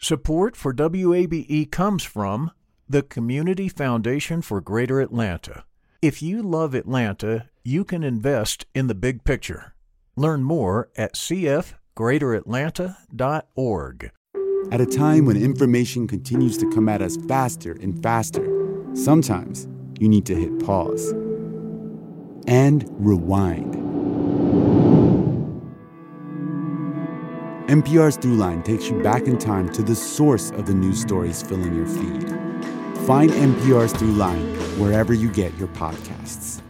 Support for WABE comes from the Community Foundation for Greater Atlanta. If you love Atlanta, you can invest in the big picture. Learn more at cfgreateratlanta.org. At a time when information continues to come at us faster and faster, sometimes you need to hit pause and rewind. NPR's Throughline takes you back in time to the source of the news stories filling your feed. Find NPR's Throughline wherever you get your podcasts.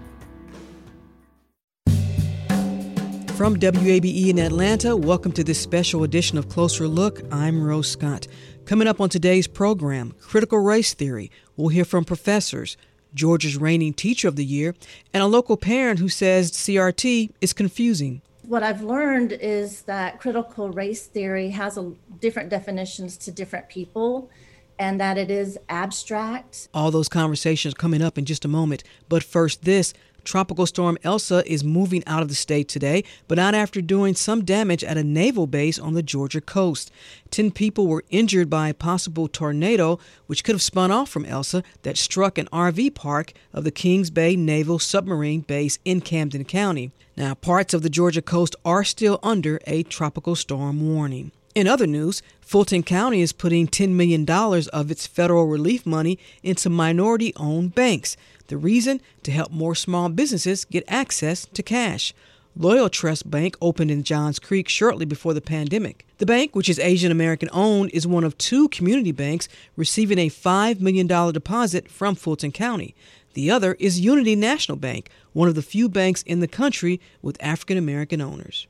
From WABE in Atlanta, welcome to this special edition of Closer Look. I'm Rose Scott. Coming up on today's program, critical race theory. We'll hear from professors, Georgia's reigning teacher of the year, and a local parent who says CRT is confusing what I've learned is that critical race theory has a, different definitions to different people and that it is abstract. All those conversations coming up in just a moment. But first, this Tropical Storm Elsa is moving out of the state today, but not after doing some damage at a naval base on the Georgia coast. Ten people were injured by a possible tornado, which could have spun off from Elsa, that struck an RV park of the Kings Bay Naval Submarine Base in Camden County. Now, parts of the Georgia coast are still under a tropical storm warning. In other news, Fulton County is putting $10 million of its federal relief money into minority owned banks. The reason? To help more small businesses get access to cash. Loyal Trust Bank opened in Johns Creek shortly before the pandemic. The bank, which is Asian American owned, is one of two community banks receiving a $5 million deposit from Fulton County. The other is Unity National Bank, one of the few banks in the country with African American owners.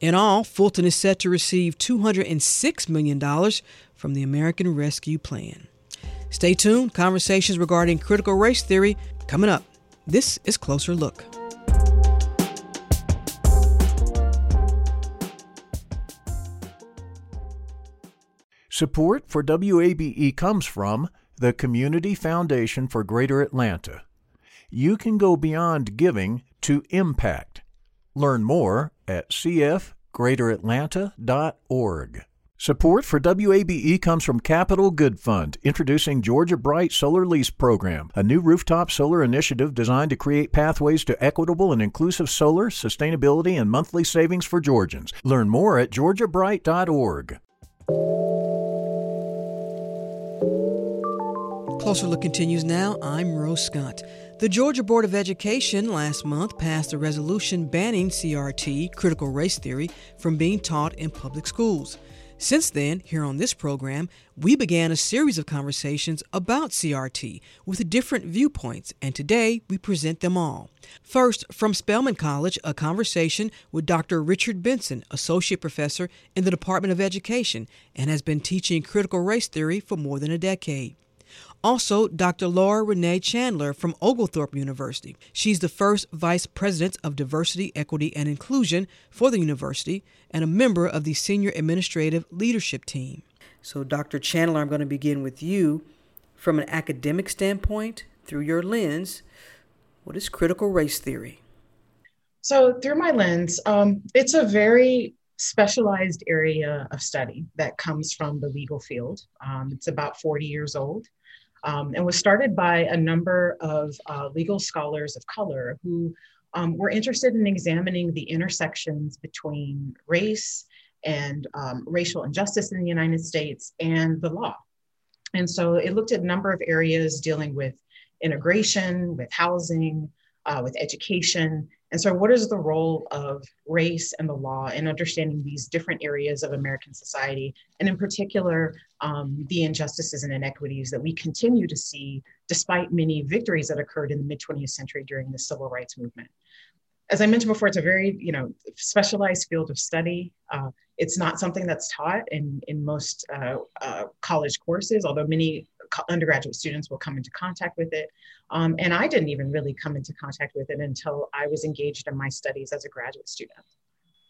In all, Fulton is set to receive $206 million from the American Rescue Plan. Stay tuned. Conversations regarding critical race theory Coming up, this is Closer Look. Support for WABE comes from the Community Foundation for Greater Atlanta. You can go beyond giving to impact. Learn more at cfgreateratlanta.org. Support for WABE comes from Capital Good Fund, introducing Georgia Bright Solar Lease Program, a new rooftop solar initiative designed to create pathways to equitable and inclusive solar, sustainability, and monthly savings for Georgians. Learn more at georgiabright.org. Closer Look continues now. I'm Rose Scott. The Georgia Board of Education last month passed a resolution banning CRT, critical race theory, from being taught in public schools. Since then, here on this program, we began a series of conversations about CRT with different viewpoints, and today we present them all. First, from Spelman College, a conversation with Dr. Richard Benson, Associate Professor in the Department of Education, and has been teaching critical race theory for more than a decade. Also, Dr. Laura Renee Chandler from Oglethorpe University. She's the first Vice President of Diversity, Equity, and Inclusion for the university and a member of the Senior Administrative Leadership Team. So, Dr. Chandler, I'm going to begin with you. From an academic standpoint, through your lens, what is critical race theory? So, through my lens, um, it's a very specialized area of study that comes from the legal field. Um, it's about 40 years old um, and was started by a number of uh, legal scholars of color who um, were interested in examining the intersections between race and um, racial injustice in the United States and the law. And so it looked at a number of areas dealing with integration, with housing, uh, with education, and so, what is the role of race and the law in understanding these different areas of American society, and in particular, um, the injustices and inequities that we continue to see despite many victories that occurred in the mid 20th century during the civil rights movement? As I mentioned before, it's a very you know specialized field of study. Uh, it's not something that's taught in in most uh, uh, college courses, although many undergraduate students will come into contact with it. Um, and I didn't even really come into contact with it until I was engaged in my studies as a graduate student.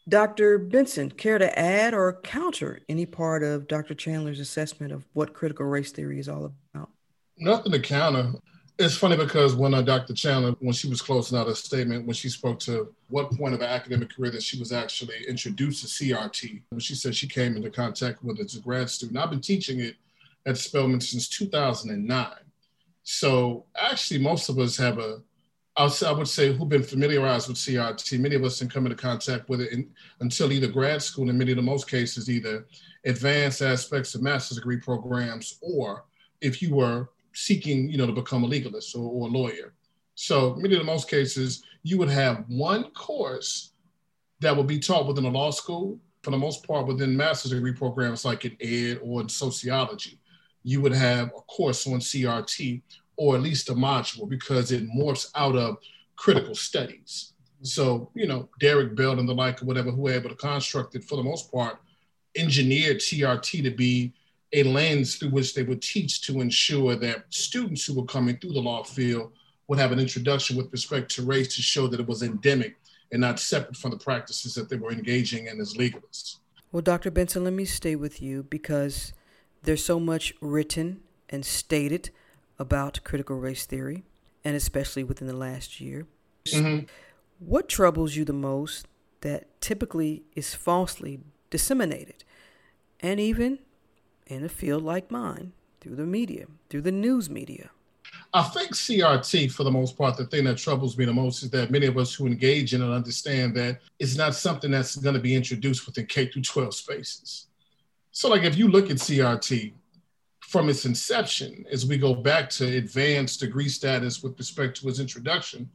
Dr. Benson, care to add or counter any part of Dr. Chandler's assessment of what critical race theory is all about? Nothing to counter. It's funny because when uh, Dr. Chandler, when she was closing out her statement, when she spoke to what point of her academic career that she was actually introduced to CRT, she said she came into contact with it as a grad student. I've been teaching it at Spelman since 2009. So actually, most of us have a, I would say, who've been familiarized with CRT. Many of us didn't come into contact with it in, until either grad school, in many of the most cases, either advanced aspects of master's degree programs, or if you were seeking, you know, to become a legalist or, or a lawyer. So many of the most cases, you would have one course that would be taught within a law school, for the most part within master's degree programs like in ed or in sociology. You would have a course on CRT or at least a module because it morphs out of critical studies. So, you know, Derrick Bell and the like or whatever, who were able to construct it for the most part, engineered CRT to be a lens through which they would teach to ensure that students who were coming through the law field would have an introduction with respect to race to show that it was endemic and not separate from the practices that they were engaging in as legalists. Well, Dr. Benson, let me stay with you because there's so much written and stated about critical race theory, and especially within the last year. Mm-hmm. What troubles you the most that typically is falsely disseminated and even in a field like mine through the media, through the news media? I think CRT, for the most part, the thing that troubles me the most is that many of us who engage in it understand that it's not something that's going to be introduced within K through 12 spaces. So, like, if you look at CRT from its inception, as we go back to advanced degree status with respect to its introduction,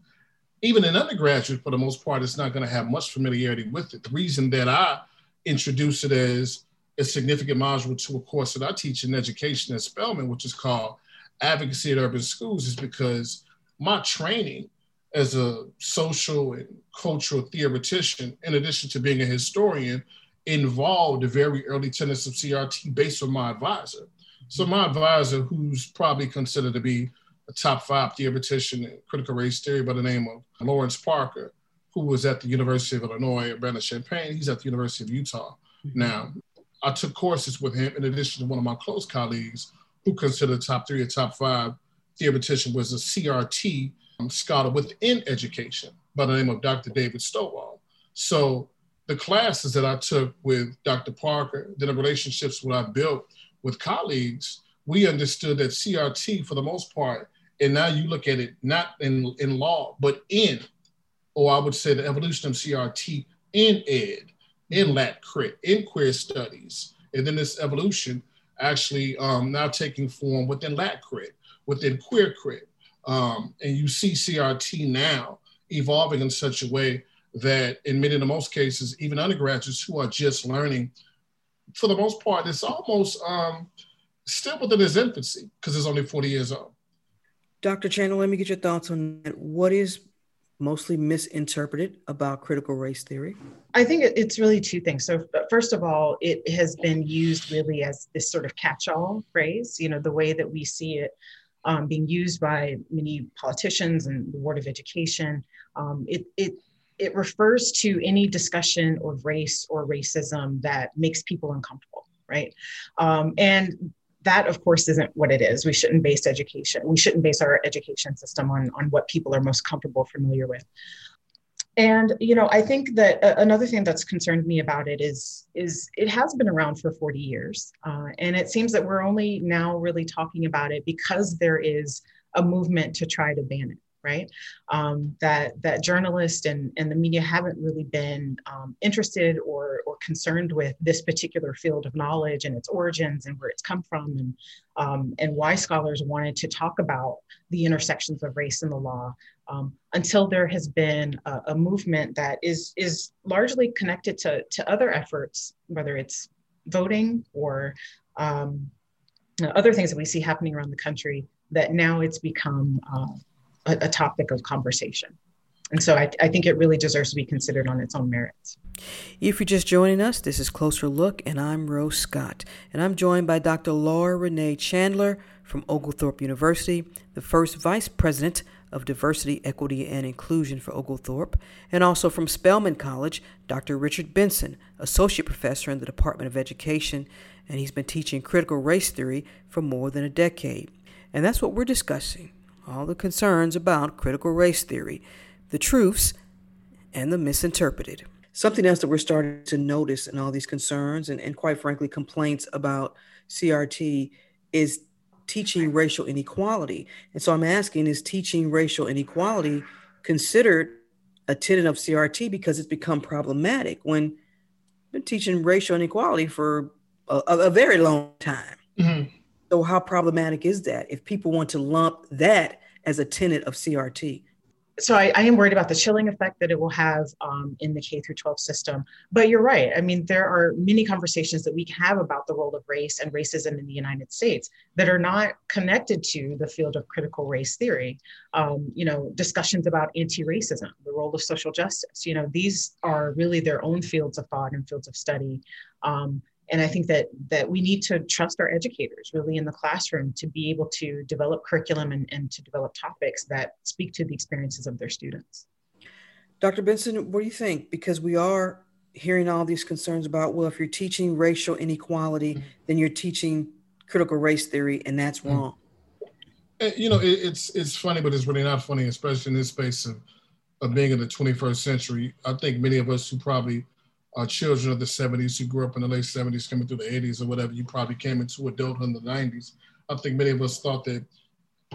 even an undergraduate, for the most part, is not going to have much familiarity with it. The reason that I introduce it as a significant module to a course that I teach in education at Spelman, which is called Advocacy at Urban Schools, is because my training as a social and cultural theoretician, in addition to being a historian, involved the very early tenets of CRT based on my advisor. So my advisor, who's probably considered to be a top five theoretician in critical race theory by the name of Lawrence Parker, who was at the University of Illinois at Urbana-Champaign. He's at the University of Utah mm-hmm. now. I took courses with him in addition to one of my close colleagues who considered top three or top five theoretician was a CRT um, scholar within education by the name of Dr. David Stovall. So the classes that I took with Dr. Parker, then the relationships that I built with colleagues, we understood that CRT for the most part, and now you look at it not in, in law, but in, or I would say the evolution of CRT in ed, in Lat Crit, in queer studies, and then this evolution actually um, now taking form within Lat Crit, within Queer Crit. Um, and you see CRT now evolving in such a way that in many of the most cases, even undergraduates who are just learning, for the most part, it's almost um, still within its infancy because it's only 40 years old. Dr. Chandler, let me get your thoughts on that. What is mostly misinterpreted about critical race theory? I think it's really two things. So, first of all, it has been used really as this sort of catch all phrase, you know, the way that we see it um, being used by many politicians and the Board of Education. Um, it, it, it refers to any discussion of race or racism that makes people uncomfortable, right? Um, and that of course isn't what it is. We shouldn't base education we shouldn't base our education system on on what people are most comfortable familiar with. And you know i think that uh, another thing that's concerned me about it is is it has been around for 40 years uh, and it seems that we're only now really talking about it because there is a movement to try to ban it right? Um, that that journalists and, and the media haven't really been um, interested or, or concerned with this particular field of knowledge and its origins and where it's come from and um, and why scholars wanted to talk about the intersections of race and the law um, until there has been a, a, movement that is is largely connected to, to other efforts, whether it's voting or um, other things that we see happening around the country that now it's become uh, a, a topic of conversation. And so I, I, think it really deserves to be considered on its own merits. If you're just joining us, this is Closer Look, and I'm Rose Scott. And I'm joined by Dr. Laura Renee Chandler from Oglethorpe University, the first vice president of diversity, equity, and inclusion for Oglethorpe, and also from Spelman College, Dr. Richard Benson, associate professor in the Department of Education, and he's been teaching critical race theory for more than a decade. And that's what we're discussing all the concerns about critical race theory, the truths, and the misinterpreted. Something else that we're starting to notice in all these concerns and, and quite frankly, complaints about CRT is teaching racial inequality. And so I'm asking is teaching racial inequality considered a tenet of CRT because it's become problematic when been teaching racial inequality for a, a very long time. Mm-hmm. So how problematic is that if people want to lump that as a tenet of CRT? so I, I, am worried about the chilling effect that it will have um, in the K through 12 system. But you're right. I mean, there are many conversations that we can have about the role of race and racism in the United States that are not connected to the field of critical race theory. Um, you know, discussions about anti-racism, the role of social justice. You know, these are really their own fields of thought and fields of study. Um, and i think that that we need to trust our educators really in the classroom to be able to develop curriculum and, and to develop topics that speak to the experiences of their students dr benson what do you think because we are hearing all these concerns about well if you're teaching racial inequality mm-hmm. then you're teaching critical race theory and that's mm-hmm. wrong you know it, it's it's funny but it's really not funny especially in this space of of being in the 21st century i think many of us who probably uh, children of the 70s who grew up in the late 70s, coming through the 80s or whatever, you probably came into adulthood in the 90s. I think many of us thought that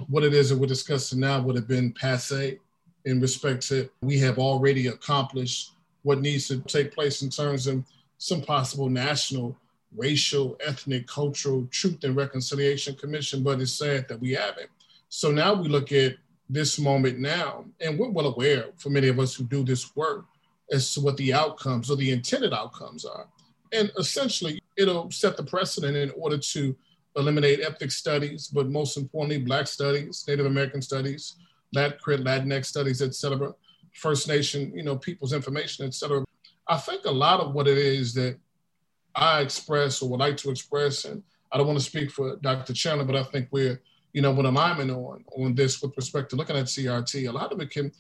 what it is that we're discussing now would have been passe in respect to we have already accomplished what needs to take place in terms of some possible national, racial, ethnic, cultural truth and reconciliation commission, but it's sad that we haven't. So now we look at this moment now, and we're well aware for many of us who do this work as to what the outcomes or the intended outcomes are. And essentially, it'll set the precedent in order to eliminate ethnic studies, but most importantly, Black studies, Native American studies, Latinx studies, et cetera, First Nation, you know, people's information, et cetera. I think a lot of what it is that I express or would like to express, and I don't want to speak for Dr. Chandler, but I think we're, you know, when alignment on on this with respect to looking at CRT, a lot of it can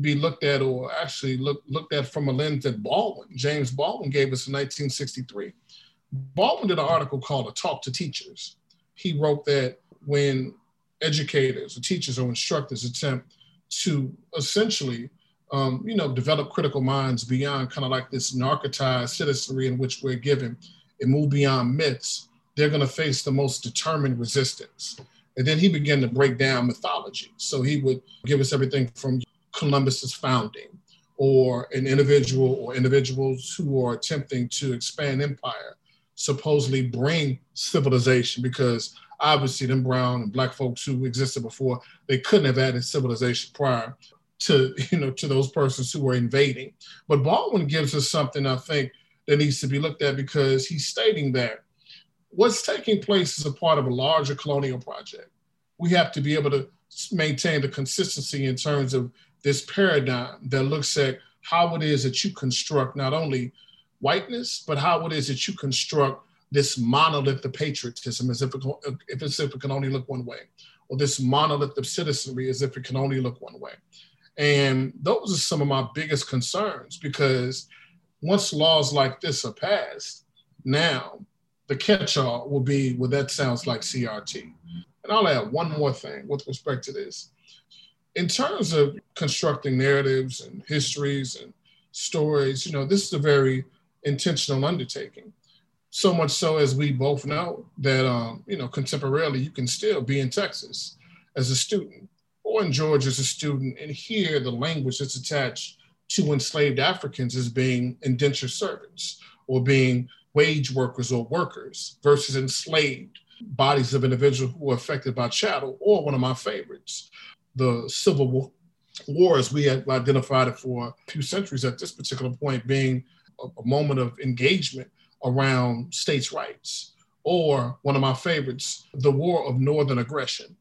be looked at or actually look, looked at from a lens that Baldwin, James Baldwin gave us in 1963. Baldwin did an article called A Talk to Teachers. He wrote that when educators or teachers or instructors attempt to essentially um, you know, develop critical minds beyond kind of like this narcotized citizenry in which we're given and move beyond myths, they're going to face the most determined resistance. And then he began to break down mythology. So he would give us everything from Columbus's founding, or an individual or individuals who are attempting to expand empire, supposedly bring civilization, because obviously them brown and black folks who existed before, they couldn't have added civilization prior to, you know, to those persons who were invading. But Baldwin gives us something I think that needs to be looked at because he's stating that what's taking place is a part of a larger colonial project. We have to be able to maintain the consistency in terms of this paradigm that looks at how it is that you construct not only whiteness, but how it is that you construct this monolith of patriotism as if it, if if it can only look one way, or this monolith of citizenry as if it can only look one way. And those are some of my biggest concerns because once laws like this are passed, now the catch-all will be well, that sounds like CRT. And I'll add one more thing with respect to this in terms of constructing narratives and histories and stories, you know, this is a very intentional undertaking. So much so, as we both know, that, um, you know, contemporarily, you can still be in Texas as a student or in Georgia as a student and hear the language that's attached to enslaved Africans as being indentured servants or being wage workers or workers versus enslaved bodies of individuals who were affected by chattel, or one of my favorites, the Civil War, as we have identified it for a few centuries at this particular point, being a, moment of engagement around states' rights. Or one of my favorites, the War of Northern Aggression.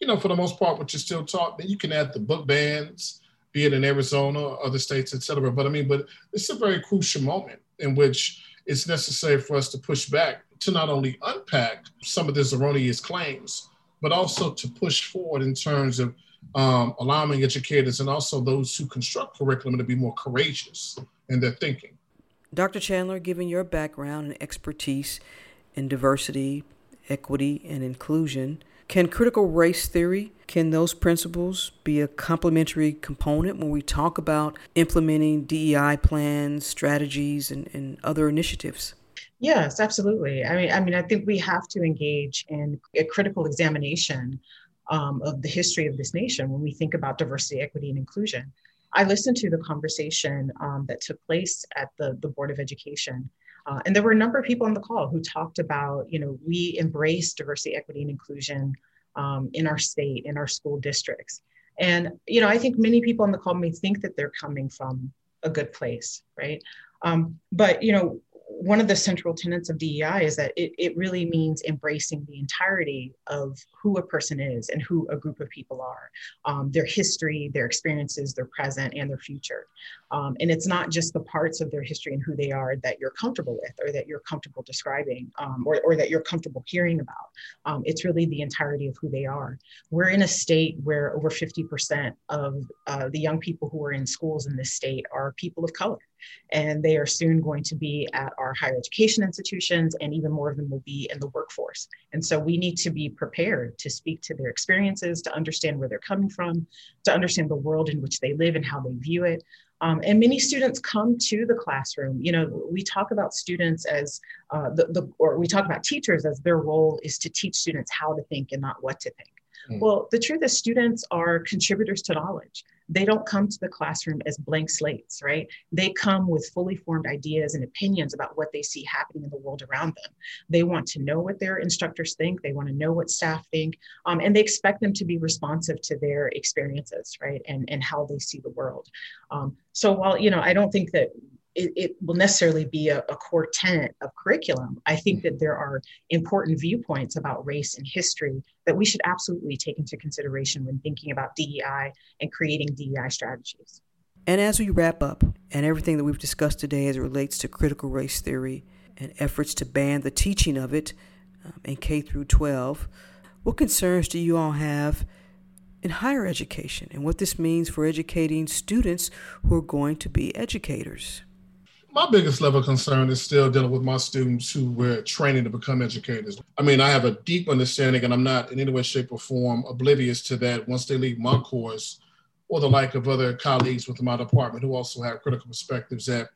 You know, for the most part, which is still taught, then you can add the book bans, be it in Arizona other states, et cetera. But I mean, but it's a very crucial moment in which it's necessary for us to push back to not only unpack some of these erroneous claims, but also to push forward in terms of um, allowing educators and also those who construct curriculum to be more courageous in their thinking. Dr. Chandler, given your background and expertise in diversity, equity, and inclusion, Can critical race theory, can those principles be a complementary component when we talk about implementing DEI plans, strategies, and, and other initiatives? Yes, absolutely. I mean, I mean, I think we have to engage in a critical examination um, of the history of this nation when we think about diversity, equity, and inclusion. I listened to the conversation um, that took place at the, the Board of Education. Uh, and there were a number of people on the call who talked about, you know, we embrace diversity, equity, and inclusion um, in our state, in our school districts. And, you know, I think many people on the call may think that they're coming from a good place, right? Um, but, you know, one of the central tenets of DEI is that it, it really means embracing the entirety of who a person is and who a group of people are, um, their history, their experiences, their present, and their future. Um, and it's not just the parts of their history and who they are that you're comfortable with or that you're comfortable describing um, or, or that you're comfortable hearing about. Um, it's really the entirety of who they are. We're in a state where over 50% of uh, the young people who are in schools in this state are people of color and they are soon going to be at our higher education institutions, and even more of them will be in the workforce. And so we need to be prepared to speak to their experiences, to understand where they're coming from, to understand the world in which they live and how they view it. Um, and many students come to the classroom. You know, we talk about students as uh, the, the, or we talk about teachers as their role is to teach students how to think and not what to think. Mm. Well, the truth is, students are contributors to knowledge they don't come to the classroom as blank slates, right? They come with fully formed ideas and opinions about what they see happening in the world around them. They want to know what their instructors think, they want to know what staff think, um, and they expect them to be responsive to their experiences, right? And, and how they see the world. Um, so while, you know, I don't think that it, it will necessarily be a, a, core tenet of curriculum. I think that there are important viewpoints about race and history that we should absolutely take into consideration when thinking about DEI and creating DEI strategies. And as we wrap up, and everything that we've discussed today as it relates to critical race theory and efforts to ban the teaching of it um, in K through 12, what concerns do you all have in higher education and what this means for educating students who are going to be educators? My biggest level of concern is still dealing with my students who were training to become educators. I mean, I have a deep understanding, and I'm not in any way, shape, or form oblivious to that once they leave my course or the like of other colleagues within my department who also have critical perspectives that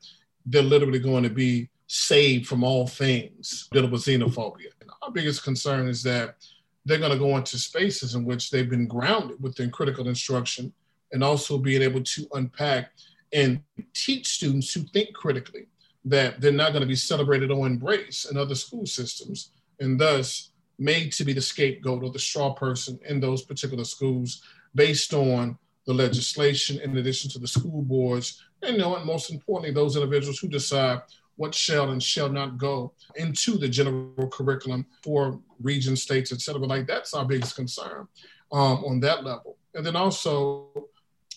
they're literally going to be saved from all things dealing with xenophobia. And our biggest concern is that they're going to go into spaces in which they've been grounded within critical instruction and also being able to unpack and teach students who think critically that they're not going to be celebrated or embraced in other school systems and thus made to be the scapegoat or the straw person in those particular schools based on the legislation in addition to the school boards and you know and most importantly those individuals who decide what shall and shall not go into the general curriculum for region states et cetera. Like that's our biggest concern um, on that level. And then also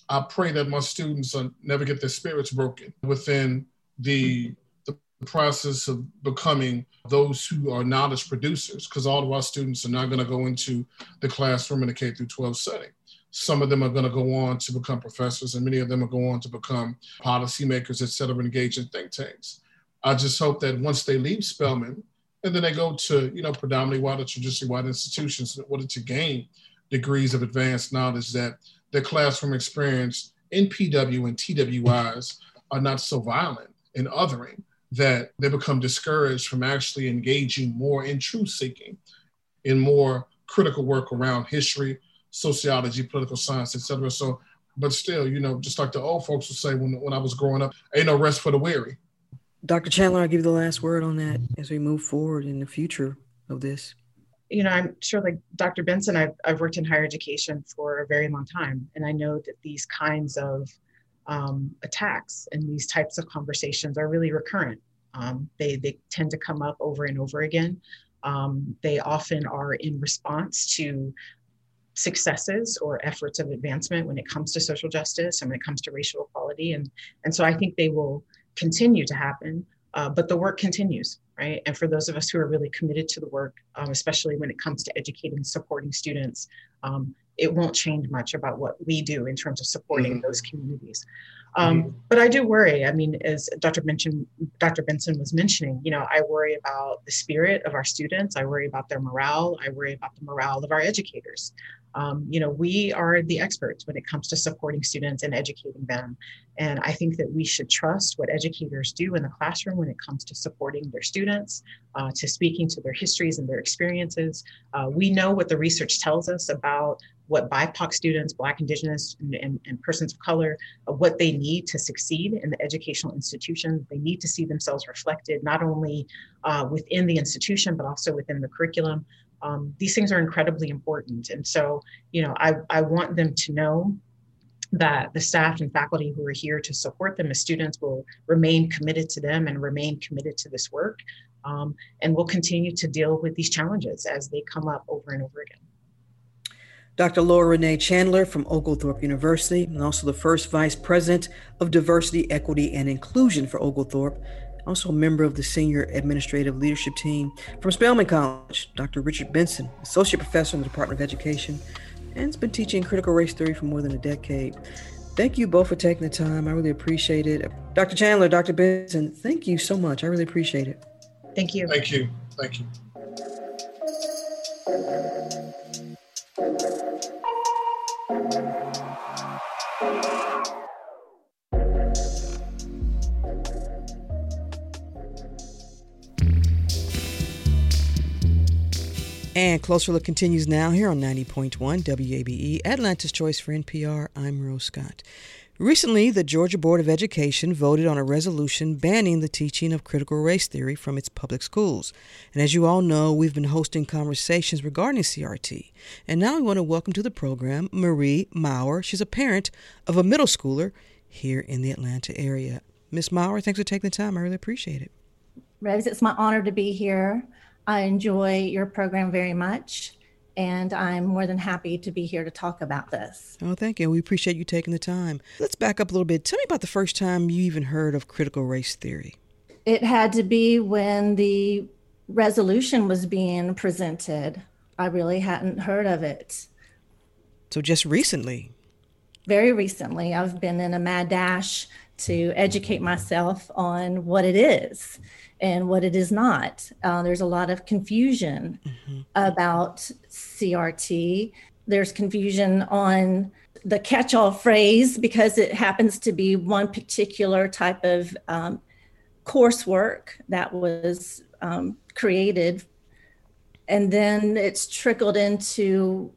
I pray that my students never get their spirits broken within the, the process of becoming those who are knowledge producers, because all of our students are not going to go into the classroom in a K through 12 setting. Some of them are going to go on to become professors, and many of them are going on to become policymakers, et cetera, engage in think tanks. I just hope that once they leave Spelman, and then they go to, you know, predominantly white or traditionally white institutions in order to gain degrees of advanced knowledge that their classroom experience in PW and TWIs are not so violent and othering that they become discouraged from actually engaging more in truth seeking, in more critical work around history, sociology, political science, etc. So, but still, you know, just like the old folks would say when, when I was growing up, ain't no rest for the weary. Dr. Chandler, I'll give you the last word on that as we move forward in the future of this you know, I'm sure like Dr. Benson, I've, I've worked in higher education for a very long time. And I know that these kinds of um, attacks and these types of conversations are really recurrent. Um, they, they tend to come up over and over again. Um, they often are in response to successes or efforts of advancement when it comes to social justice and when it comes to racial equality. And, and so I think they will continue to happen, uh, but the work continues right? And for those of us who are really committed to the work, um, especially when it comes to educating and supporting students, um, it won't change much about what we do in terms of supporting mm-hmm. those communities. Um, mm-hmm. But I do worry. I mean, as Dr. Benson, Dr. Benson was mentioning, you know, I worry about the spirit of our students. I worry about their morale. I worry about the morale of our educators. Um, you know, we are the experts when it comes to supporting students and educating them. And I think that we should trust what educators do in the classroom when it comes to supporting their students, uh, to speaking to their histories and their experiences. Uh, we know what the research tells us about what BIPOC students, Black, Indigenous, and, and, and persons of color, uh, what they need to succeed in the educational institution. They need to see themselves reflected not only uh, within the institution, but also within the curriculum. Um, these things are incredibly important. And so, you know, I, I want them to know that the staff and faculty who are here to support them as students will remain committed to them and remain committed to this work. Um, and we'll continue to deal with these challenges as they come up over and over again. Dr. Laura Renee Chandler from Oglethorpe University, and also the first Vice President of Diversity, Equity, and Inclusion for Oglethorpe, also a member of the Senior Administrative Leadership Team from Spelman College, Dr. Richard Benson, Associate Professor in the Department of Education, and has been teaching critical race theory for more than a decade. Thank you both for taking the time. I really appreciate it. Dr. Chandler, Dr. Benson, thank you so much. I really appreciate it. Thank you. Thank you. Thank you. And Closer Look continues now here on 90.1 WABE, Atlanta's Choice for NPR. I'm Rose Scott. Recently, the Georgia Board of Education voted on a resolution banning the teaching of critical race theory from its public schools. And as you all know, we've been hosting conversations regarding CRT. And now we want to welcome to the program Marie Mower. She's a parent of a middle schooler here in the Atlanta area. Miss Mower, thanks for taking the time. I really appreciate it. Rose, it's my honor to be here. I enjoy your program very much, and I'm more than happy to be here to talk about this. Oh, thank you. We appreciate you taking the time. Let's back up a little bit. Tell me about the first time you even heard of critical race theory. It had to be when the resolution was being presented. I really hadn't heard of it. So, just recently? Very recently. I've been in a mad dash to educate myself on what it is and what it is not. Uh, there's a lot of confusion mm-hmm. about CRT. There's confusion on the catch all phrase because it happens to be one particular type of um, coursework that was um, created. And then it's trickled into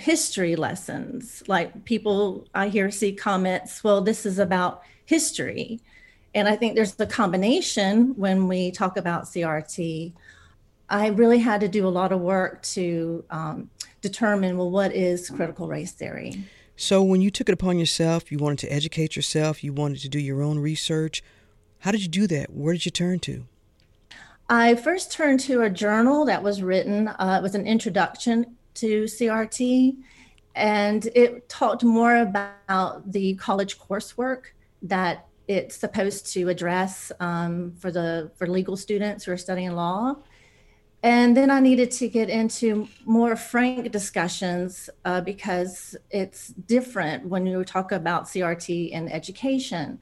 history lessons. Like people, I hear see comments, well, this is about history. And I think there's the combination when we talk about CRT. I really had to do a lot of work to um, determine well, what is critical race theory? So, when you took it upon yourself, you wanted to educate yourself, you wanted to do your own research. How did you do that? Where did you turn to? I first turned to a journal that was written, uh, it was an introduction to CRT, and it talked more about the college coursework that it's supposed to address um, for the for legal students who are studying law. And then I needed to get into more frank discussions uh, because it's different when you talk about CRT in education.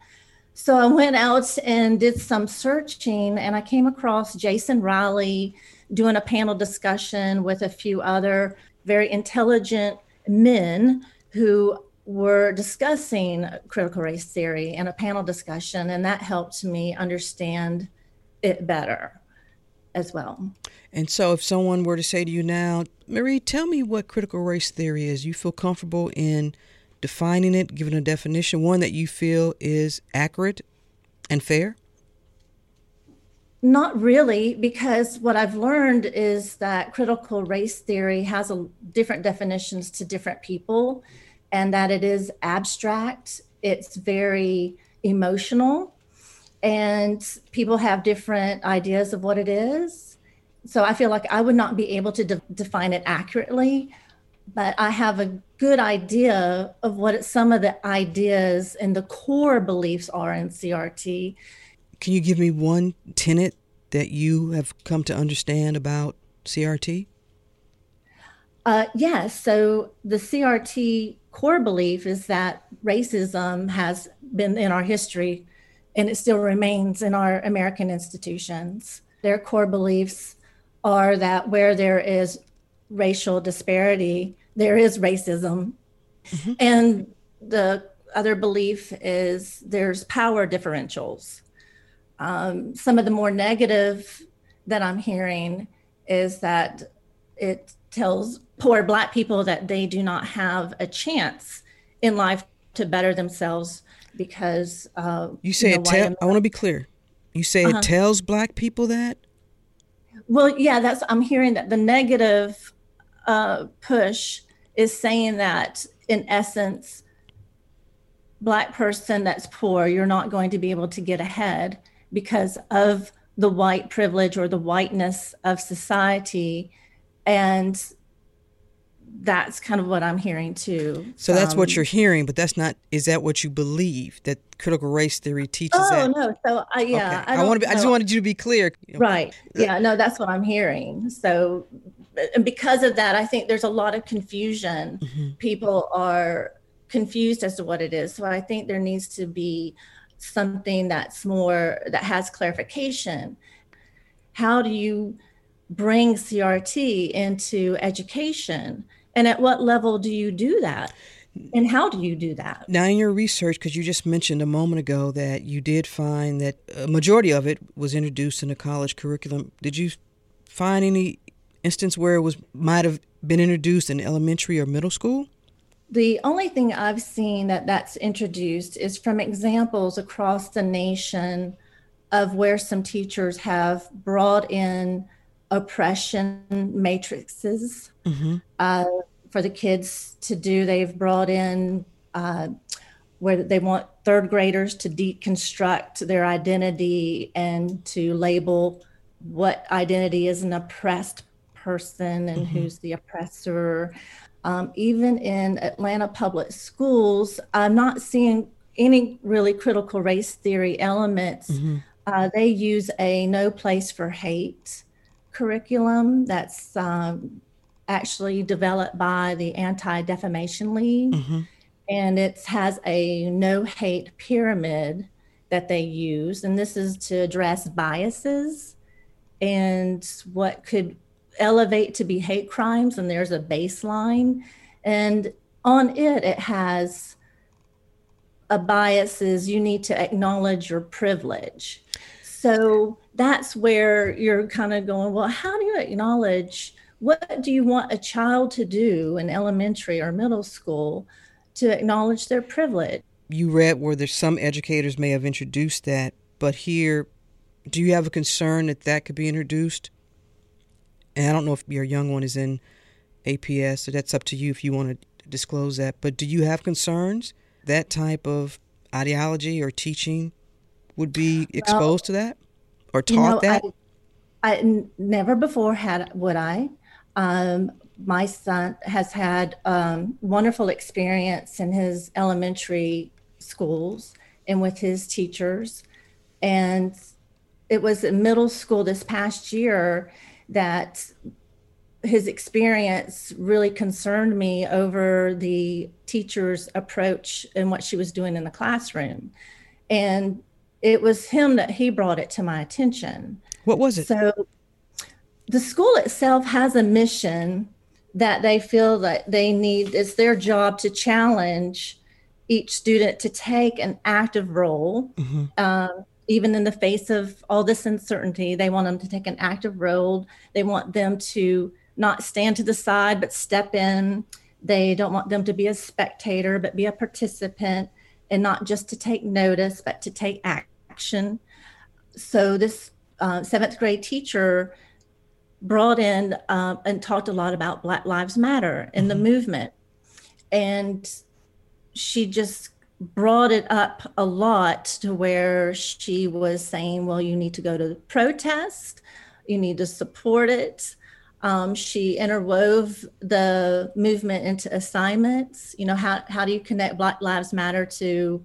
So I went out and did some searching, and I came across Jason Riley doing a panel discussion with a few other very intelligent men who were discussing critical race theory in a panel discussion, and that helped me understand it better as well. And so, if someone were to say to you now, Marie, tell me what critical race theory is, you feel comfortable in defining it, giving a definition, one that you feel is accurate and fair? Not really, because what I've learned is that critical race theory has a, different definitions to different people and that it is abstract, it's very emotional, and people have different ideas of what it is. So I feel like I would not be able to de- define it accurately, but I have a good idea of what some of the ideas and the core beliefs are in CRT. Can you give me one tenet that you have come to understand about CRT? Uh, yes. So the CRT core belief is that racism has been in our history and it still remains in our American institutions. Their core beliefs are that where there is racial disparity, there is racism. Mm-hmm. And the other belief is there's power differentials. Um, some of the more negative that I'm hearing is that it tells poor Black people that they do not have a chance in life to better themselves because uh, you say you know, it. Tell, I want to be clear. You say uh-huh. it tells Black people that. Well, yeah, that's. I'm hearing that the negative uh, push is saying that in essence, black person that's poor, you're not going to be able to get ahead because of the white privilege or the whiteness of society. And that's kind of what I'm hearing too. So that's what you're hearing, but that's not. Is that what you believe that critical race theory teaches? Oh that? no. So uh, yeah, okay. I, I want to. I just wanted you to be clear. Right. Yeah. No, that's what I'm hearing. So, and because of that, I think there's a lot of confusion. Mm-hmm. People are confused as to what it is. So I think there needs to be something that's more that has clarification. How do you bring CRT into education? And at what level do you do that? And how do you do that? Now, in your research, because you just mentioned a moment ago that you did find that a majority of it was introduced in the college curriculum, did you find any instance where it was might have been introduced in elementary or middle school? The only thing I've seen that that's introduced is from examples across the nation of where some teachers have brought in oppression matrices mm-hmm. uh, for the kids to do. They've brought in uh, where they want third graders to deconstruct their identity and to label what identity is an oppressed person and mm-hmm. who's the oppressor. Um, even in Atlanta public schools, I'm not seeing any really critical race theory elements. Mm-hmm. Uh, they use a no place for hate curriculum that's um, actually developed by the Anti Defamation League. Mm-hmm. And it has a no hate pyramid that they use. And this is to address biases and what could elevate to be hate crimes and there's a baseline. And on it it has a bias is you need to acknowledge your privilege. So that's where you're kind of going well how do you acknowledge what do you want a child to do in elementary or middle school to acknowledge their privilege? You read where there's some educators may have introduced that but here do you have a concern that that could be introduced and I don't know if your young one is in APS, so that's up to you if you want to disclose that. But do you have concerns that type of ideology or teaching would be exposed well, to that or taught you know, that? I, I never before had would I. Um, my son has had um, wonderful experience in his elementary schools and with his teachers, and it was in middle school this past year that his experience really concerned me over the teacher's approach and what she was doing in the classroom. And it was him that he brought it to my attention. What was it? So the school itself has a mission that they feel that they need it's their job to challenge each student to take an active role mm-hmm. um, even in the face of all this uncertainty, they want them to take an active role. They want them to not stand to the side, but step in. They don't want them to be a spectator, but be a participant and not just to take notice, but to take action. So, this uh, seventh grade teacher brought in uh, and talked a lot about Black Lives Matter and mm-hmm. the movement. And she just brought it up a lot to where she was saying, well, you need to go to the protest, you need to support it. Um, she interwove the movement into assignments. You know, how, how do you connect Black Lives Matter to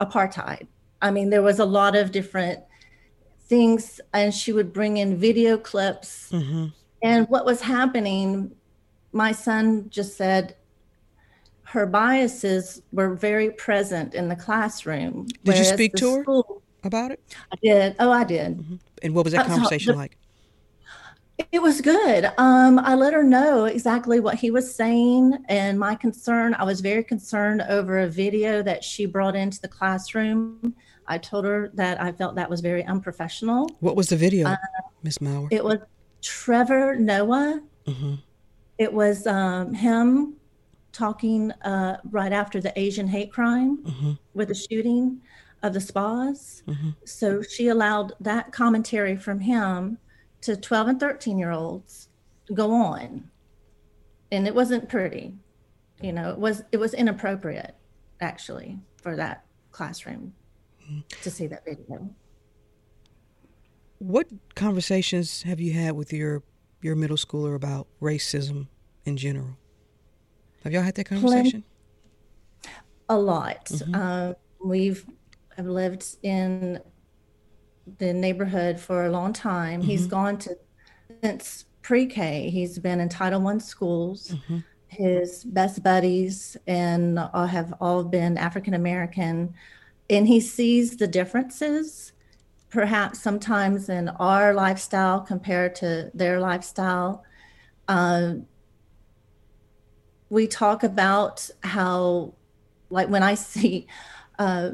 apartheid? I mean, there was a lot of different things, and she would bring in video clips. Mm-hmm. And what was happening, my son just said, her biases were very present in the classroom. Did you speak to her school, about it? I did. Oh, I did. Mm-hmm. And what was that conversation like? It was good. Um, I let her know exactly what he was saying and my concern. I was very concerned over a video that she brought into the classroom. I told her that I felt that was very unprofessional. What was the video, uh, Miss Mower? It was Trevor Noah. Mm-hmm. It was um, him talking uh, right after the Asian hate crime mm-hmm. with the shooting of the spas. Mm-hmm. So she allowed that commentary from him to 12 and 13 year olds go on. And it wasn't pretty. You know, it was it was inappropriate actually for that classroom mm-hmm. to see that video. What conversations have you had with your your middle schooler about racism in general? Have y'all had that conversation? A lot. Mm-hmm. Uh, we've I've lived in the neighborhood for a long time. Mm-hmm. He's gone to since pre-K. He's been in Title One schools. Mm-hmm. His best buddies and uh, have all been African American, and he sees the differences, perhaps sometimes in our lifestyle compared to their lifestyle. Uh, we talk about how, like when I see uh,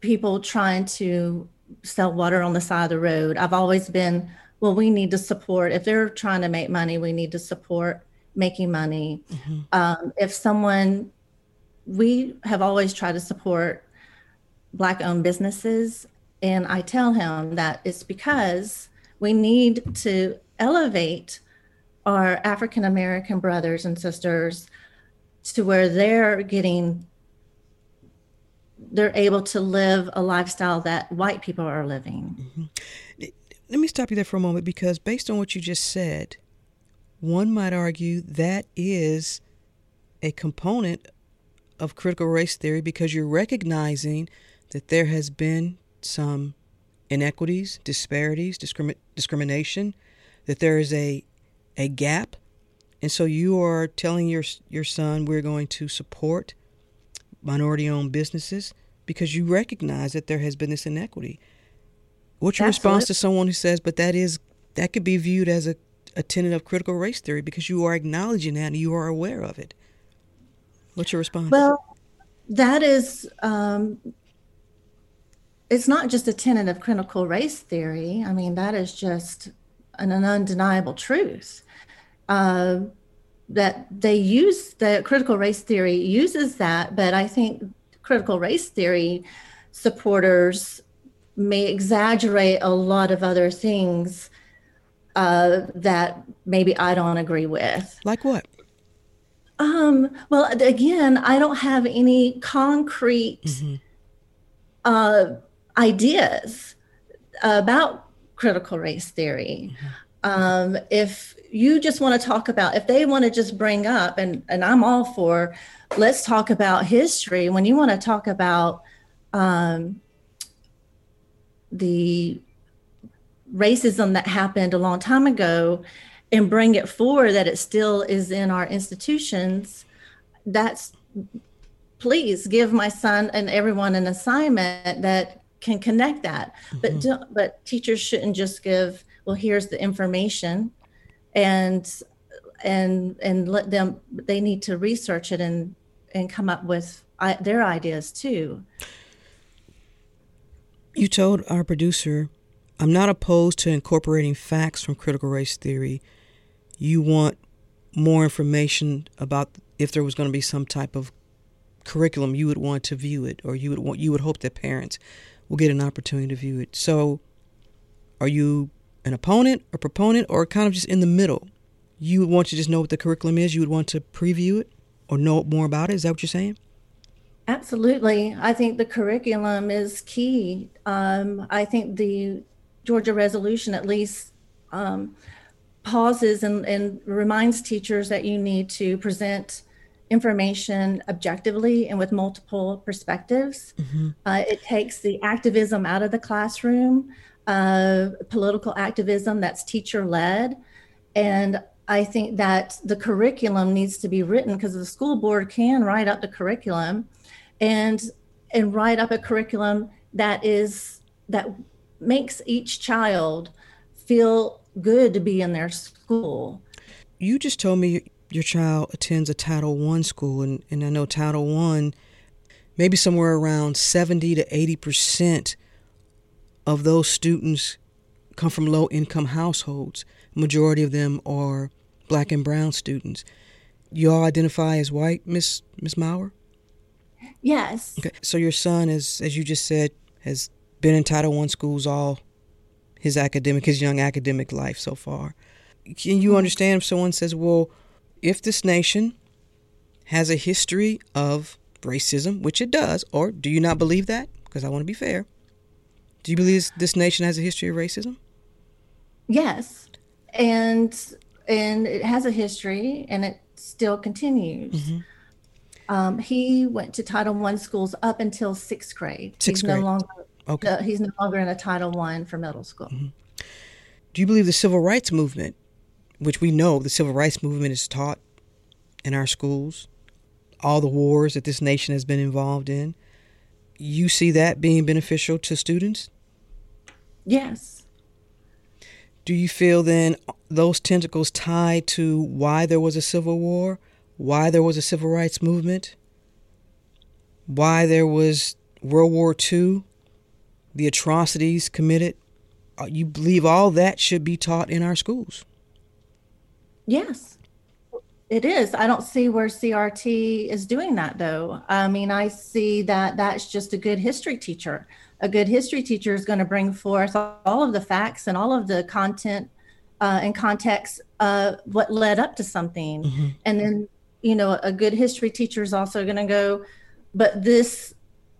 people trying to sell water on the side of the road. I've always been, well, we need to support, if they're trying to make money, we need to support making money. Mm-hmm. Um, if someone, we have always tried to support Black owned businesses. And I tell him that it's because we need to elevate our African American brothers and sisters to where they're getting they're able to live a lifestyle that white people are living. Mm-hmm. Let me stop you there for a moment because, based on what you just said, one might argue that is a component of critical race theory because you're recognizing that there has been some inequities, disparities, discrimi- discrimination, that there is a a gap, and so you are telling your your son we're going to support minority owned businesses because you recognize that there has been this inequity. What's your response to someone who says, but that is that could be viewed as a, a tenet of critical race theory because you are acknowledging that and you are aware of it? What's your response? Well, that is um, it's not just a tenet of critical race theory. I mean, that is just an, an undeniable truth. Uh, that they use the critical race theory uses that, but I think critical race theory supporters may exaggerate a lot of other things uh, that maybe I don't agree with. Like what? Um, well, again, I don't have any concrete mm-hmm. uh, ideas about critical race theory. Mm-hmm. Um, if you just want to talk about if they want to just bring up and and i'm all for let's talk about history. When you want to talk about um, the racism that happened a long time ago and bring it forward that it still is in our institutions that's please give my son and everyone an assignment that can connect that. Mm-hmm. but do, but teachers shouldn't just give well here's the information and and and let them they need to research it and and come up with their ideas too. You told our producer i'm not opposed to incorporating facts from critical race theory. You want more information about if there was going to be some type of curriculum you would want to view it or you would want you would hope that parents will get an opportunity to view it. So are you an opponent or proponent or kind of just in the middle? You would want to just know what the curriculum is. You would want to preview it or know more about it. Is that what you're saying? Absolutely. I think the curriculum is key. Um, I think the Georgia resolution at least um, pauses and, and reminds teachers that you need to present information objectively and with multiple perspectives. Mm-hmm. Uh, it takes the activism out of the classroom uh, political activism that's teacher led. And I think that the curriculum needs to be written because the school board can write up the curriculum and and write up a curriculum that is that makes each child feel good to be in their school. You just told me your child attends a Title One school, and, and I know Title One, maybe somewhere around seventy to eighty percent of those students come from low income households. Majority of them are black and brown students. You all identify as white, Miss Miss Mower? Yes. Okay. So your son is, as you just said, has been in Title One schools all his academic, his young academic life so far. Can you mm-hmm. understand if someone says, well, if this nation has a history of racism, which it does, or do you not believe that? Because I want to be fair. Do you believe this nation has a history of racism? Yes. And and it has a history and it still continues. Mm-hmm. Um, he went to Title One schools up until sixth grade. Sixth he's grade. No longer, okay. He's no longer in a Title One for middle school. Mm-hmm. Do you believe the civil rights movement, which we know the civil rights movement is taught in our schools, all the wars that this nation has been involved in, you see that being beneficial to students? Yes. Do you feel then those tentacles tied to why there was a civil war, why there was a civil rights movement, why there was World War II, the atrocities committed? Uh, you believe all that should be taught in our schools? Yes, it is. I don't see where CRT is doing that though. I mean, I see that that's just a good history teacher a good history teacher is going to bring forth all of the facts and all of the content uh, and context uh, what led up to something mm-hmm. and then you know a good history teacher is also going to go but this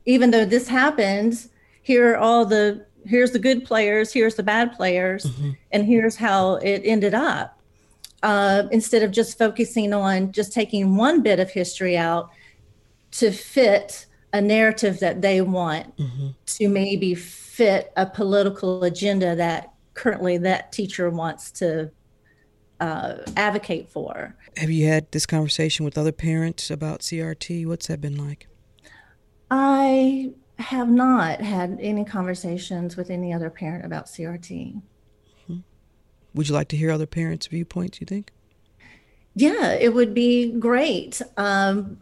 even though this happened here are all the here's the good players here's the bad players mm-hmm. and here's how it ended up uh, instead of just focusing on just taking one bit of history out to fit a narrative that they want mm-hmm. to maybe fit a political agenda that currently that teacher wants to uh, advocate for. Have you had this conversation with other parents about CRT? What's that been like? I have not had any conversations with any other parent about CRT. Mm-hmm. Would you like to hear other parents' viewpoints, you think? Yeah, it would be great. Um,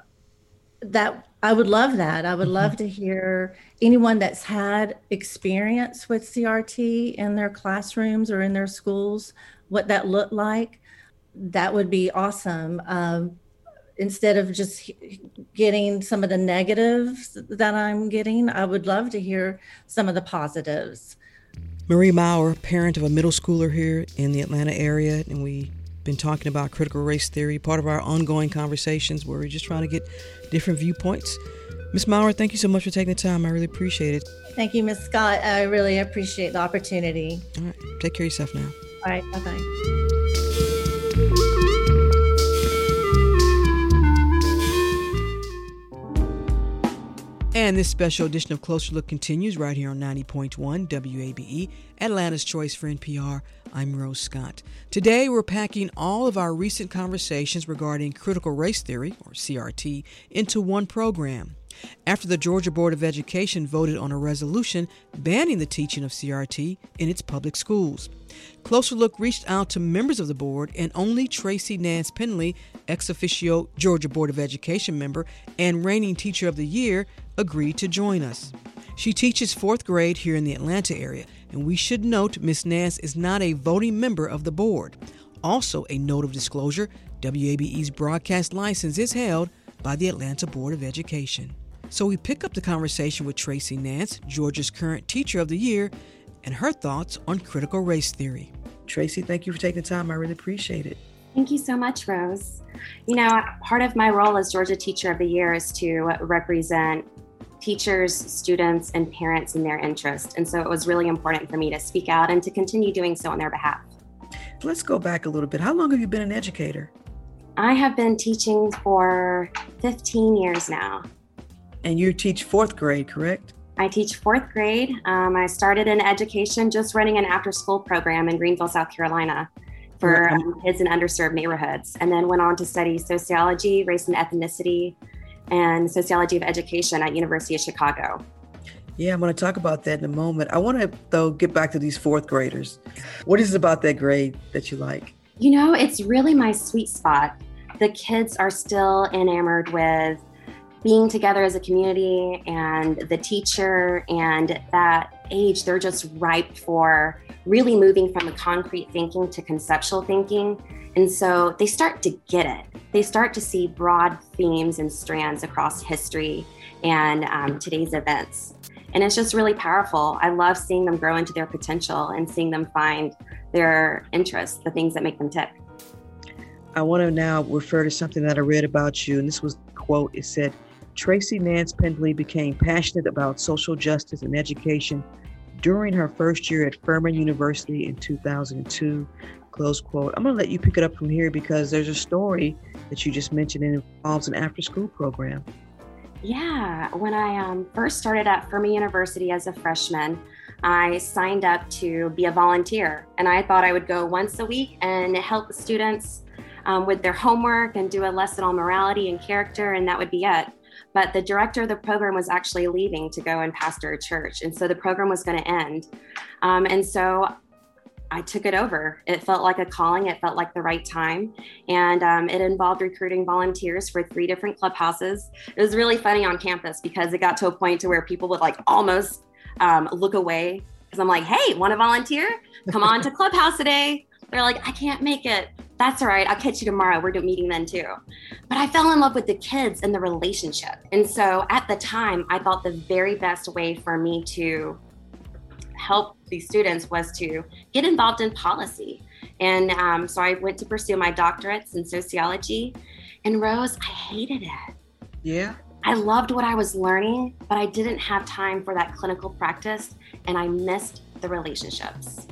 that I would love that. I would mm-hmm. love to hear anyone that's had experience with CRT in their classrooms or in their schools, what that looked like. That would be awesome. Um, instead of just getting some of the negatives that I'm getting, I would love to hear some of the positives. Marie Mower, parent of a middle schooler here in the Atlanta area, and we've been talking about critical race theory, part of our ongoing conversations where we're just trying to get different viewpoints. Miss Mower, thank you so much for taking the time. I really appreciate it. Thank you, Miss Scott. I really appreciate the opportunity. All right. Take care of yourself now. All right. Bye bye. And this special edition of Closer Look continues right here on 90.1 WABE, Atlanta's Choice for NPR. I'm Rose Scott. Today, we're packing all of our recent conversations regarding critical race theory, or CRT, into one program. After the Georgia Board of Education voted on a resolution banning the teaching of CRT in its public schools. Closer Look reached out to members of the board, and only Tracy Nance Pendley, ex officio Georgia Board of Education member and reigning Teacher of the Year, agreed to join us. She teaches fourth grade here in the Atlanta area, and we should note Miss Nance is not a voting member of the board. Also, a note of disclosure WABE's broadcast license is held by the Atlanta Board of Education. So we pick up the conversation with Tracy Nance, Georgia's current Teacher of the Year, and her thoughts on critical race theory. Tracy, thank you for taking the time. I really appreciate it. Thank you so much, Rose. You know, part of my role as Georgia Teacher of the Year is to represent teachers, students, and parents in their interest. And so it was really important for me to speak out and to continue doing so on their behalf. Let's go back a little bit. How long have you been an educator? I have been teaching for 15 years now. And you teach fourth grade, correct? I teach fourth grade. Um, I started in education just running an after school program in Greenville, South Carolina. for um, kids in underserved neighborhoods, and then went on to study sociology, race and ethnicity, and sociology of education at University of Chicago. Yeah, I'm going to talk about that in a moment. I want to though get back to these fourth graders. What is it about that grade that you like? You know, it's really my sweet spot. The kids are still enamored with being together as a community and the teacher and that age they're just ripe for really moving from the concrete thinking to conceptual thinking and so they start to get it. They start to see broad themes and strands across history and um, today's events. And it's just really powerful. I love seeing them grow into their potential and seeing them find their interests the things that make them tick. I want to now refer to something that i read about you and this was quote. It said Tracy Nance Pendley became passionate about social justice and education during her first year at Furman University in 2002. Close quote. I'm going to let you pick it up from here because there's a story that you just mentioned and involves an after school program. Yeah, when I um, first started at Furman University as a freshman, I signed up to be a volunteer. And I thought I would go once a week and help the students um, with their homework and do a lesson on morality and character, and that would be it. But the director of the program was actually leaving to go and pastor a church. And so the program was going to end. Um, and so I took it over. It felt like a calling. It felt like the right time. And um, it involved recruiting volunteers for three different clubhouses. It was really funny on campus because it got to a point to where people would like almost um, look away because I'm like, hey, want to volunteer? Come on to clubhouse today. They're like, I can't make it that's all right. I'll catch you tomorrow. We're meeting then too. But I fell in love with the kids and the relationship. And so at the time, I thought the very best way for me to help these students was to get involved in policy. And um, so I went to pursue my doctorates in sociology. And Rose, I hated it. Yeah. I loved what I was learning, but I didn't have time for that clinical practice and I missed the relationships.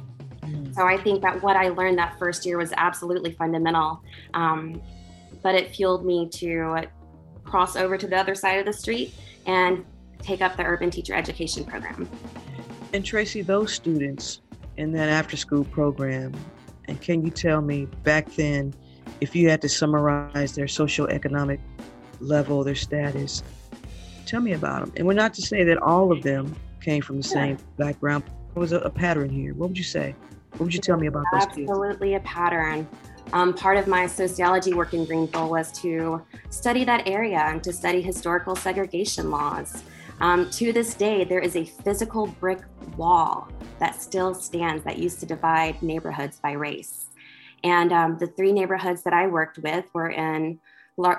So I think that what I learned that first year was absolutely fundamental. Um, but it fueled me to cross over to the other side of the street and take up the urban teacher education program. And Tracy, those students in that after school program, and can you tell me back then, if you had to summarize their socioeconomic level, their status, tell me about them. And we're not to say that all of them came from the yeah. same background. There was a, a pattern here. What would you say? What would you tell me about those people? Absolutely a pattern. Um, part of my sociology work in Greenville was to study that area and to study historical segregation laws. Um, to this day, there is a physical brick wall that still stands that used to divide neighborhoods by race. And um, the three neighborhoods that I worked with were in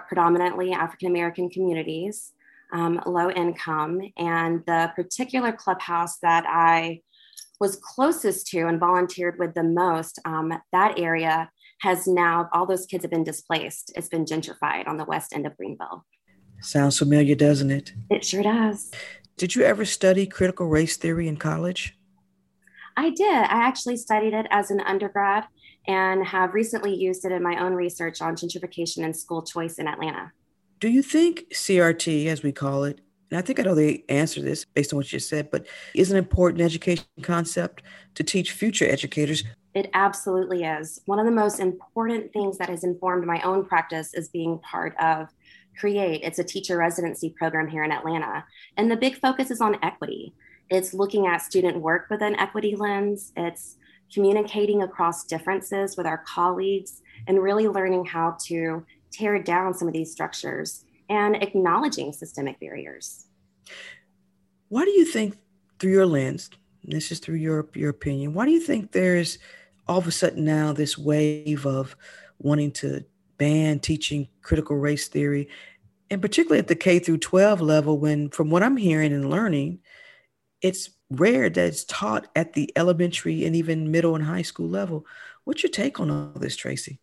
predominantly African American communities, um, low income, and the particular clubhouse that I was closest to and volunteered with the most, um, that area has now, all those kids have been displaced. It's been gentrified on the west end of Greenville. Sounds familiar, doesn't it? It sure does. Did you ever study critical race theory in college? I did. I actually studied it as an undergrad and have recently used it in my own research on gentrification and school choice in Atlanta. Do you think CRT, as we call it, and I think I know the answer to this based on what you said, but is an important education concept to teach future educators? It absolutely is. One of the most important things that has informed my own practice is being part of Create. It's a teacher residency program here in Atlanta. And the big focus is on equity. It's looking at student work with an equity lens, it's communicating across differences with our colleagues, and really learning how to tear down some of these structures and acknowledging systemic barriers. Why do you think, through your lens, this is through your your opinion, why do you think there's all of a sudden now this wave of wanting to ban teaching critical race theory, and particularly at the K through 12 level, when from what I'm hearing and learning, it's rare that it's taught at the elementary and even middle and high school level. What's your take on all this, Tracy?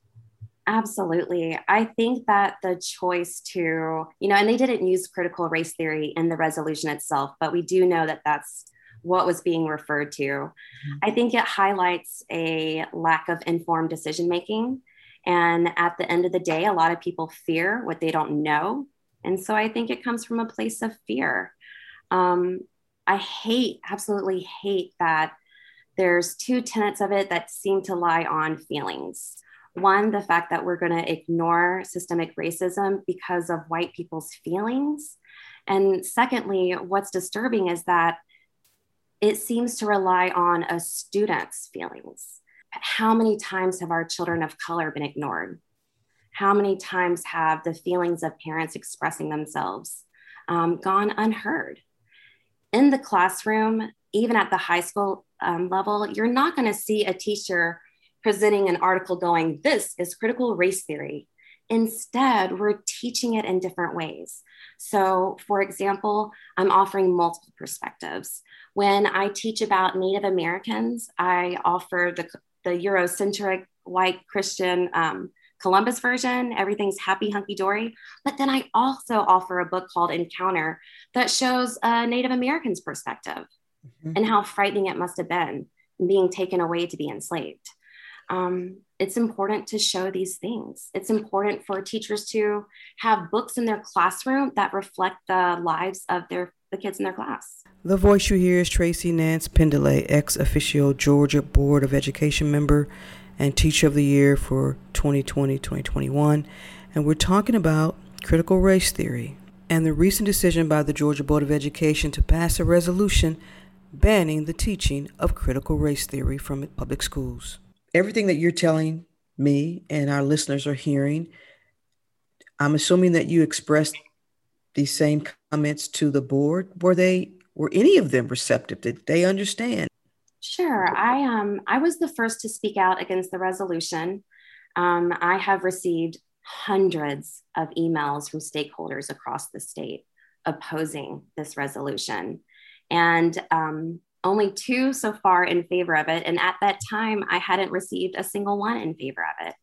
Absolutely. I think that the choice to, you know, and they didn't use critical race theory in the resolution itself, but we do know that that's what was being referred to. Mm-hmm. I think it highlights a lack of informed decision making. And at the end of the day, a lot of people fear what they don't know. And so I think it comes from a place of fear. Um, I hate, absolutely hate that there's two tenets of it that seem to lie on feelings. One, the fact that we're going to ignore systemic racism because of white people's feelings. And secondly, what's disturbing is that it seems to rely on a student's feelings. How many times have our children of color been ignored? How many times have the feelings of parents expressing themselves um, gone unheard? In the classroom, even at the high school um, level, you're not going to see a teacher presenting an article going, This is critical race theory. Instead, we're teaching it in different ways. So, for example, I'm offering multiple perspectives. When I teach about Native Americans, I offer the, the Eurocentric white Christian um, Columbus version, everything's happy, hunky dory. But then I also offer a book called Encounter that shows a Native American's perspective mm-hmm. and how frightening it must have been being taken away to be enslaved. Um, it's important to show these things. It's important for teachers to have books in their classroom that reflect the lives of their the kids in their class. The voice you hear is Tracy Nance Pendley, ex officio Georgia Board of Education member and Teacher of the Year for 2020 2021. And we're talking about critical race theory and the recent decision by the Georgia Board of Education to pass a resolution banning the teaching of critical race theory from public schools. Everything that you're telling me and our listeners are hearing, I'm assuming that you expressed these same comments to the board. Were they were any of them receptive? Did they understand? Sure. I um I was the first to speak out against the resolution. Um, I have received hundreds of emails from stakeholders across the state opposing this resolution and um, only two so far in favor of it. And at that time, I hadn't received a single one in favor of it.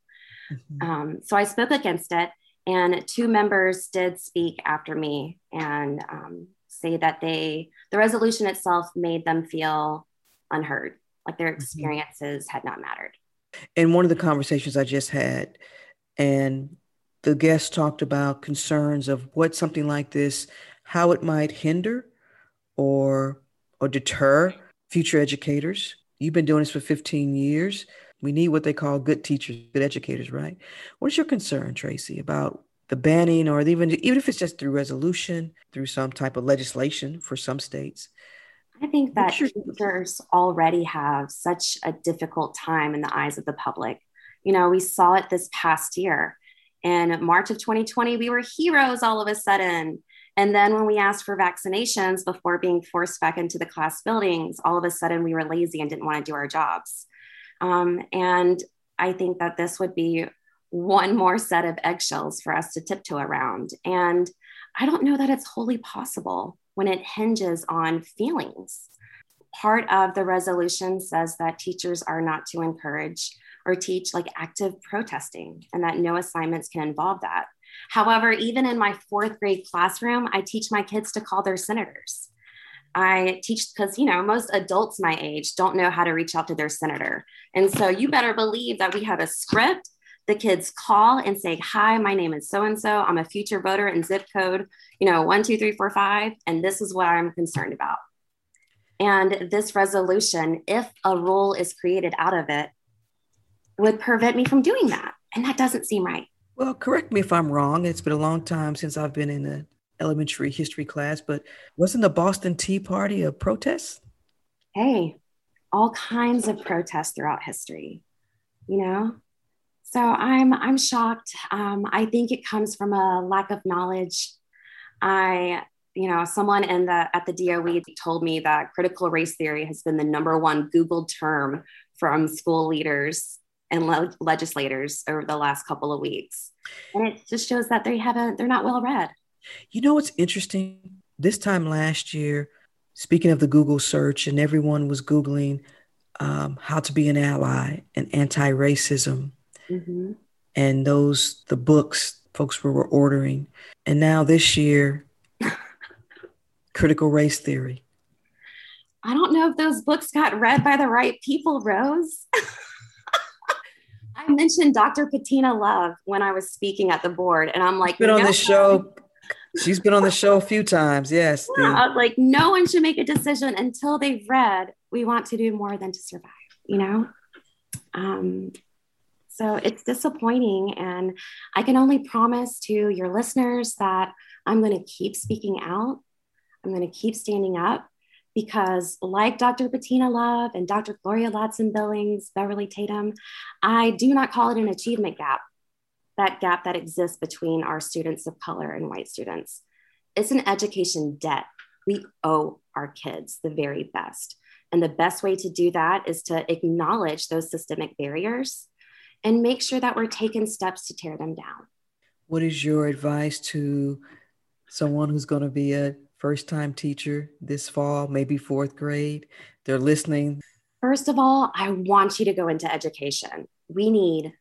Mm-hmm. Um, so I spoke against it, and two members did speak after me and um, say that they, the resolution itself made them feel unheard, like their mm-hmm. experiences mm-hmm. had not mattered. In one of the conversations I just had, and the guest talked about concerns of what something like this, how it might hinder or or deter future educators. You've been doing this for 15 years. We need what they call good teachers, good educators, right? What is your concern, Tracy, about the banning or even even if it's just through resolution, through some type of legislation for some states? I think that teachers already have such a difficult time in the eyes of the public. You know, we saw it this past year. In March of 2020, we were heroes all of a sudden. And then when we asked for vaccinations before being forced back into the class buildings, all of a sudden we were lazy and didn't want to do our jobs. Um, and I think that this would be one more set of eggshells for us to tiptoe around. And I don't know that it's wholly possible when it hinges on feelings. Part of the resolution says that teachers are not to encourage or teach like active protesting and that no assignments can involve that. However, even in my fourth grade classroom, I teach my kids to call their senators. I teach because, you know, most adults my age don't know how to reach out to their senator. And so you better believe that we have a script. The kids call and say, Hi, my name is so and so. I'm a future voter in zip code, you know, one, two, three, four, five. And this is what I'm concerned about. And this resolution, if a rule is created out of it, would prevent me from doing that. And that doesn't seem right. Well, correct me if I'm wrong. It's been a long time since I've been in an elementary history class, but wasn't the Boston Tea Party a protest? Hey, all kinds of protests throughout history, you know? So I'm I'm shocked. Um, I think it comes from a lack of knowledge. I, you know, someone in the at the DOE told me that critical race theory has been the number one Google term from school leaders and le- legislators over the last couple of weeks. And it just shows that they haven't, they're not well read. You know what's interesting? This time last year, speaking of the Google search, and everyone was Googling um, how to be an ally and anti racism. Mm-hmm. And those, the books folks were ordering. And now this year, critical race theory. I don't know if those books got read by the right people, Rose. I mentioned Dr. Bettina Love when I was speaking at the board, and I'm like, been on the show She's been on the show a few times. Yes. Yeah, the- like no one should make a decision until they've read. We want to do more than to survive. You know. Um, so it's disappointing, and I can only promise to your listeners that I'm going to keep speaking out. I'm going to keep standing up because, like Dr. Bettina Love and Dr. Gloria Ladson Billings, Beverly Tatum, I do not call it an achievement gap that gap that exists between our students of color and white students. It's an education debt. We owe our kids the very best. And the best way to do that is to acknowledge those systemic barriers and make sure that we're taking steps to tear them down. What is your advice to someone who's going to be a first time teacher this fall, maybe fourth grade? They're listening. First of all, I want you to go into education. We need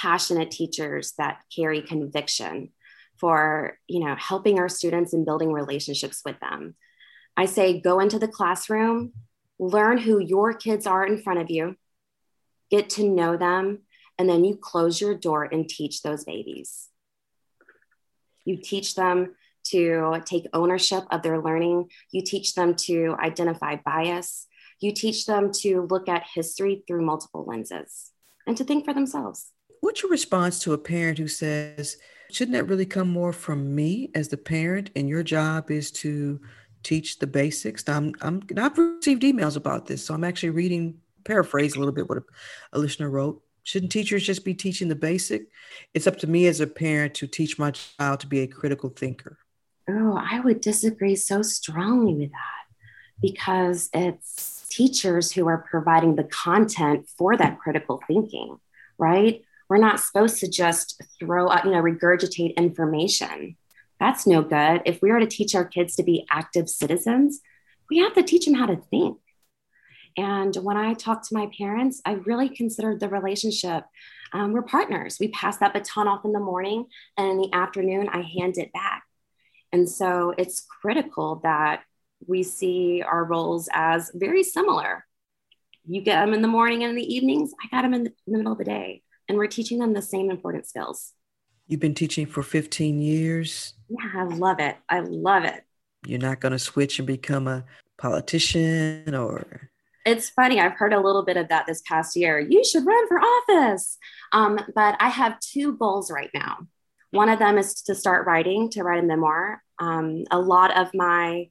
passionate teachers that carry conviction for you know helping our students and building relationships with them. I say go into the classroom learn who your kids are in front of you get to know them and then you close your door and teach those babies. You teach them to take ownership of their learning. You teach them to identify bias. You teach them to look at history through multiple lenses and to think for themselves What's your response to a parent who says, shouldn't that really come more from me as the parent? And your job is to teach the basics. I'm, I'm, I've received emails about this. So I'm actually reading, paraphrase a little bit what a, a listener wrote. Shouldn't teachers just be teaching the basic? It's up to me as a parent to teach my child to be a critical thinker. Oh, I would disagree so strongly with that because it's teachers who are providing the content for that critical thinking, right? We're not supposed to just throw out, you know, regurgitate information. That's no good. If we are to teach our kids to be active citizens, we have to teach them how to think. And when I talk to my parents, I really considered the relationship. Um, we're partners. We pass that baton off in the morning, and in the afternoon, I hand it back. And so it's critical that we see our roles as very similar. You get them in the morning and in the evenings, I got them in the, in the middle of the day and we're teaching them the same important skills. You've been teaching for 15 years. Yeah, I love it. I love it. You're not going to switch and become a politician or. It's funny. I've heard a little bit of that this past year. You should run for office. Um, but I have two goals right now. One of them is to start writing, to write a memoir. Um, a lot of my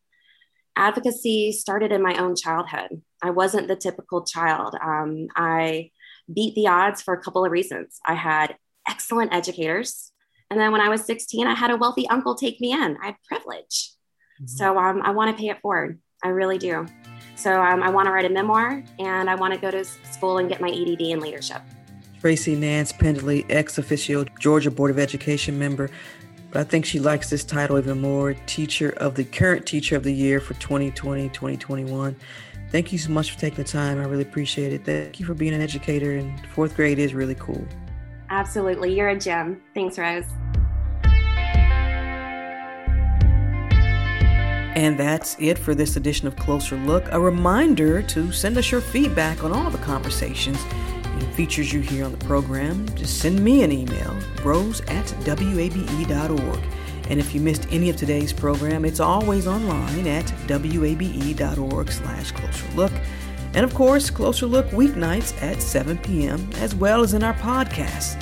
advocacy started in my own childhood. I wasn't the typical child. Um, I beat the odds for a couple of reasons. I had excellent educators. And then when I was 16, I had a wealthy uncle take me in. I had privilege. Mm-hmm. So um, I want to pay it forward. I really do. So um, I want to write a memoir and I want to go to school and get my EDD in leadership. Tracy Nance Pendley, ex officio Georgia Board of Education member. But I think she likes this title even more Teacher of the Current Teacher of the Year for 2020 2021. Thank you so much for taking the time. I really appreciate it. Thank you for being an educator, and fourth grade is really cool. Absolutely. You're a gem. Thanks, Rose. And that's it for this edition of Closer Look. A reminder to send us your feedback on all the conversations and features you hear on the program. Just send me an email, rose at wabe.org. And if you missed any of today's program, it's always online at wabe.org slash closer look. And of course, Closer Look weeknights at 7 p.m., as well as in our podcasts.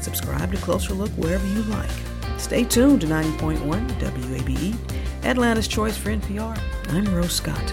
Subscribe to Closer Look wherever you like. Stay tuned to 90.1 WABE, Atlanta's Choice for NPR. I'm Rose Scott.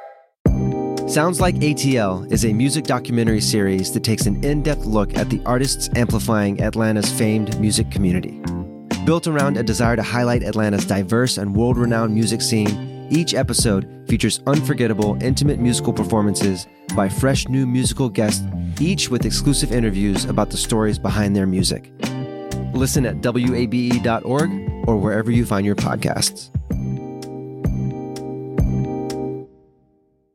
Sounds Like ATL is a music documentary series that takes an in depth look at the artists amplifying Atlanta's famed music community. Built around a desire to highlight Atlanta's diverse and world renowned music scene, each episode features unforgettable, intimate musical performances by fresh new musical guests, each with exclusive interviews about the stories behind their music. Listen at wabe.org or wherever you find your podcasts.